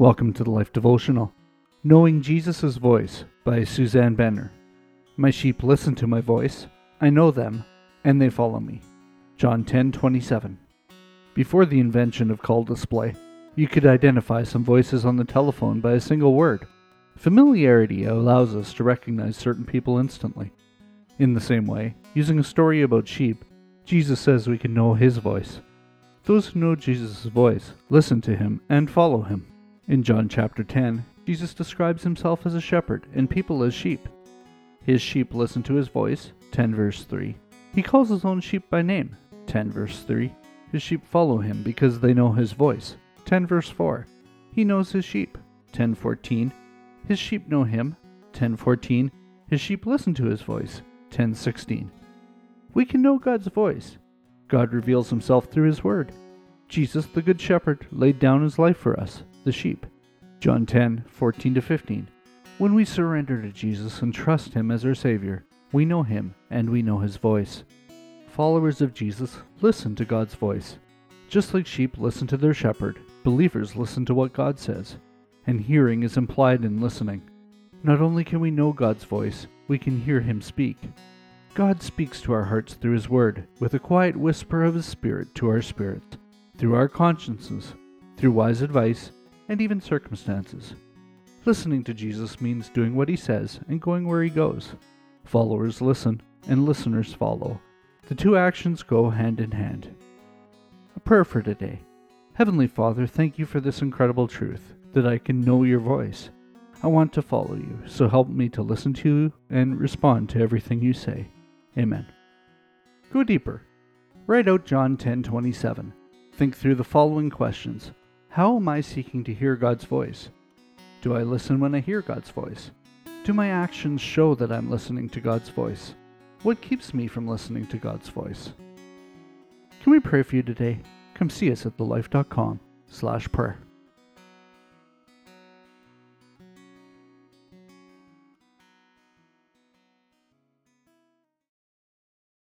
Welcome to the Life Devotional. Knowing Jesus' Voice by Suzanne Benner. My sheep listen to my voice. I know them, and they follow me. John 10:27. Before the invention of call display, you could identify some voices on the telephone by a single word. Familiarity allows us to recognize certain people instantly. In the same way, using a story about sheep, Jesus says we can know his voice. Those who know Jesus' voice listen to him and follow him. In John chapter 10, Jesus describes himself as a shepherd and people as sheep. His sheep listen to his voice, 10 verse 3. He calls his own sheep by name, 10 verse 3. His sheep follow him because they know his voice, 10 verse 4. He knows his sheep, 10:14. His sheep know him, 10:14. His sheep listen to his voice, 10:16. We can know God's voice. God reveals himself through his word. Jesus, the good shepherd, laid down his life for us, the sheep. John 10, 14 to 15. When we surrender to Jesus and trust him as our Savior, we know him and we know his voice. Followers of Jesus listen to God's voice. Just like sheep listen to their shepherd, believers listen to what God says, and hearing is implied in listening. Not only can we know God's voice, we can hear him speak. God speaks to our hearts through his word, with a quiet whisper of his spirit to our spirits, through our consciences, through wise advice, and even circumstances. Listening to Jesus means doing what he says and going where he goes. Followers listen, and listeners follow. The two actions go hand in hand. A prayer for today. Heavenly Father, thank you for this incredible truth that I can know your voice. I want to follow you, so help me to listen to you and respond to everything you say. Amen. Go deeper. Write out John 10:27. Think through the following questions. How am I seeking to hear God's voice? Do I listen when I hear God's voice? Do my actions show that I'm listening to God's voice? What keeps me from listening to God's voice? Can we pray for you today? Come see us at thelife.com slash prayer.